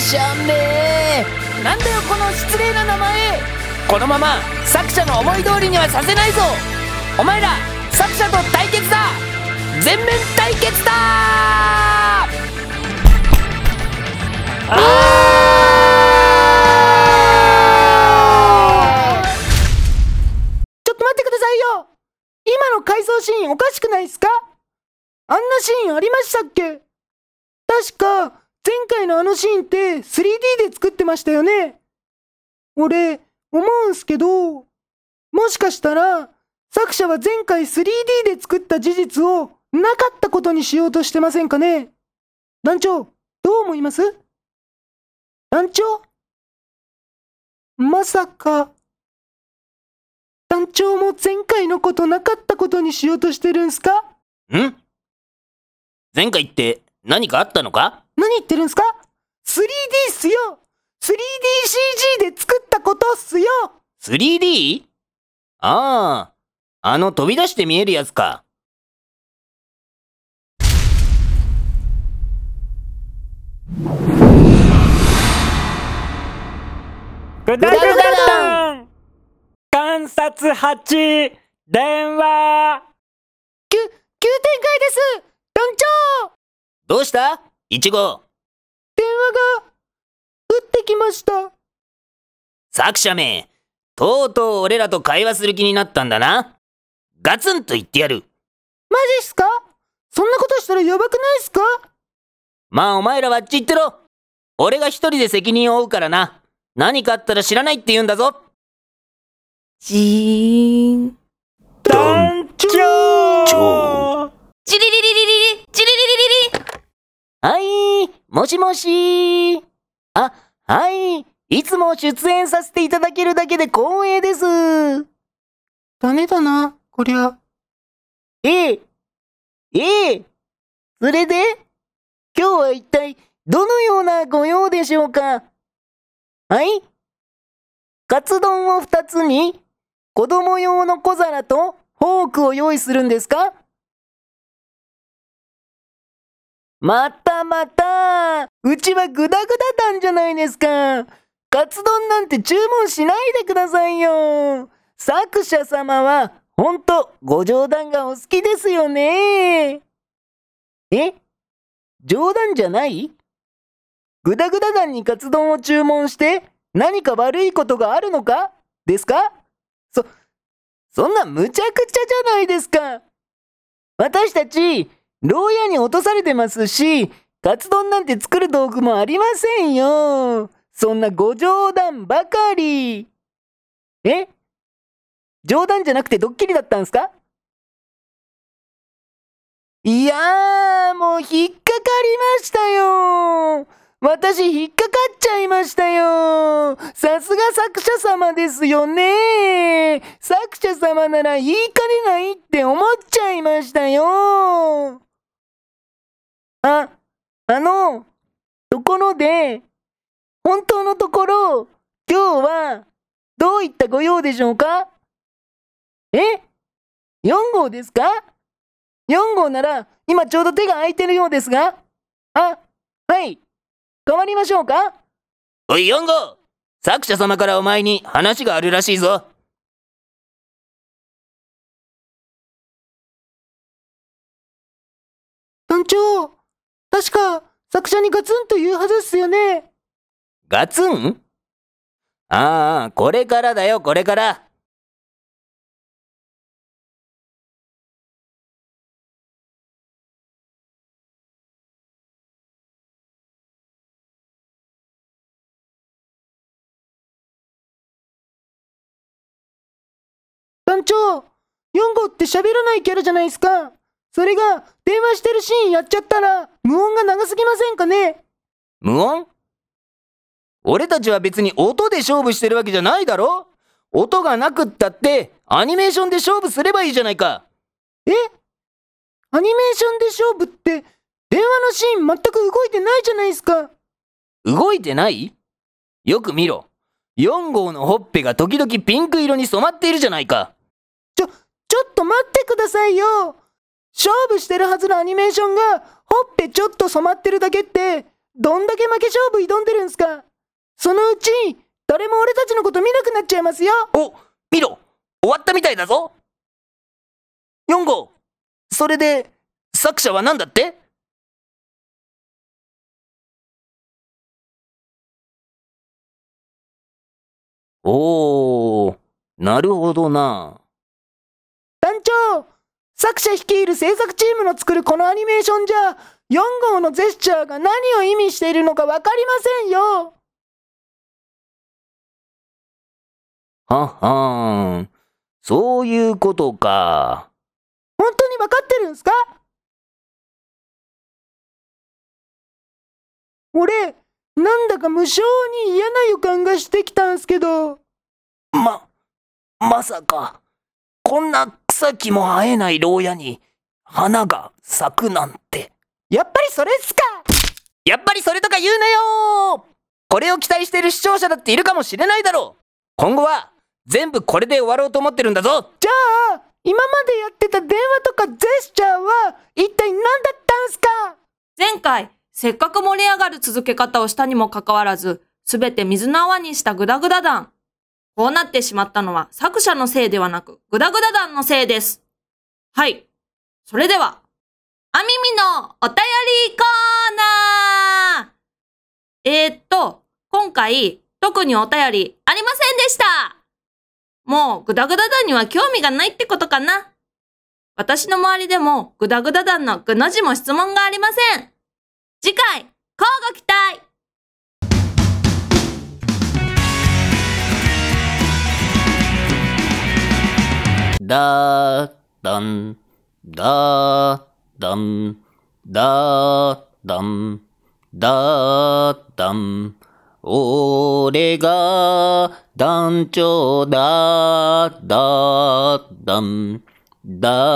しゃねえなんだよこの失礼な名前。このまま作者の思い通りにはさせないぞ。お前ら作者と対決だ。全面対決だ。ちょっと待ってくださいよ。今の回想シーンおかしくないっすか？あんなシーンありましたっけ？確か、前回のあのシーンって 3D で作ってましたよね。俺、思うんすけど、もしかしたら、作者は前回 3D で作った事実をなかったことにしようとしてませんかね。団長、どう思います？団長まさか、団長も前回のことなかったことにしようとしてるんすか？ん？前回って何かあったのか？何言ってるんすか ?3D っすよ !3DCG で作ったことっすよ 3D? ああ、あの飛び出して見えるやつか。グダグダダン観察8電話急、急展開です団長どうした？いちご。電話が、降ってきました。作者め、とうとう俺らと会話する気になったんだな。ガツンと言ってやる。マジっすか？そんなことしたらやばくないっすか？まあお前らはあっち行ってろ。俺が一人で責任を負うからな。何かあったら知らないって言うんだぞ。じーん。団長チリリもしもし。あ、はい、いつも出演させていただけるだけで光栄です。ダメだな、こりゃ。ええ、ええ、それで？今日は一体どのようなご用でしょうか？はい。カツ丼を二つに子供用の小皿とフォークを用意するんですか？またまた。うちはグダグダ団じゃないですか。カツ丼なんて注文しないでくださいよ。作者様はほんとご冗談がお好きですよね。え？冗談じゃない？グダグダ団にカツ丼を注文して何か悪いことがあるのか？ですか？そ、そんな無茶苦茶じゃないですか。私たち、牢屋に落とされてますし、カツ丼なんて作る道具もありませんよ。そんなご冗談ばかり。え？冗談じゃなくてドッキリだったんすか？いやー、もう引っかかりましたよ。私引っかかっちゃいましたよ。さすが作者様ですよね。作者様なら言いかねないって思っちゃいましたよ。あ、あの、ところで、本当のところ、今日は、どういったご用でしょうか？え ?4 号ですか ?4 号なら、今ちょうど手が空いてるようですが。あ、はい。変わりましょうか？おい、4号作者様からお前に話があるらしいぞ。団長確か、作者にガツンと言うはずっすよね。ガツン？ああ、これからだよ、これから。団長 !4 号って喋らないキャラじゃないですか。それが、電話してるシーンやっちゃったら、無音が長すぎませんかね？無音？俺たちは別に音で勝負してるわけじゃないだろ？音がなくったって、アニメーションで勝負すればいいじゃないか。え？アニメーションで勝負って、電話のシーン全く動いてないじゃないですか。動いてない？よく見ろ。4号のほっぺが時々ピンク色に染まっているじゃないか。ちょ、ちょっと待ってくださいよ勝負してるはずのアニメーションが、ほっぺちょっと染まってるだけって、どんだけ負け勝負挑んでるんすか？そのうち、誰も俺たちのこと見なくなっちゃいますよ。お、見ろ。終わったみたいだぞ !4 号。それで、作者は何だって？おー、なるほどな。作者率いる制作チームの作るこのアニメーションじゃ、4号のジェスチャーが何を意味しているのかわかりませんよはっはーん。そういうことか。本当にわかってるんすか？俺、なんだか無性に嫌な予感がしてきたんすけど。ま、まさか、こんな草木も生えない牢屋に、花が咲くなんて。やっぱりそれっすか。やっぱりそれとか言うなよ。これを期待している視聴者だっているかもしれないだろう。今後は、全部これで終わろうと思ってるんだぞ。じゃあ、今までやってた電話とかジェスチャーは、一体何だったんすか？前回、せっかく盛り上がる続け方をしたにもかかわらず、すべて水の泡にしたグダグダ団。こうなってしまったのは作者のせいではなく、グダグダ団のせいです。はい。それでは、あみみのお便りコーナーえー、っと、今回、特にお便りありませんでしたもう、グダグダ団には興味がないってことかな私の周りでも、グダグダ団のぐの字も質問がありません。次回、交互期待だーだん、だーだん、だーだん、だーだん。俺が団長だーだーだん、だー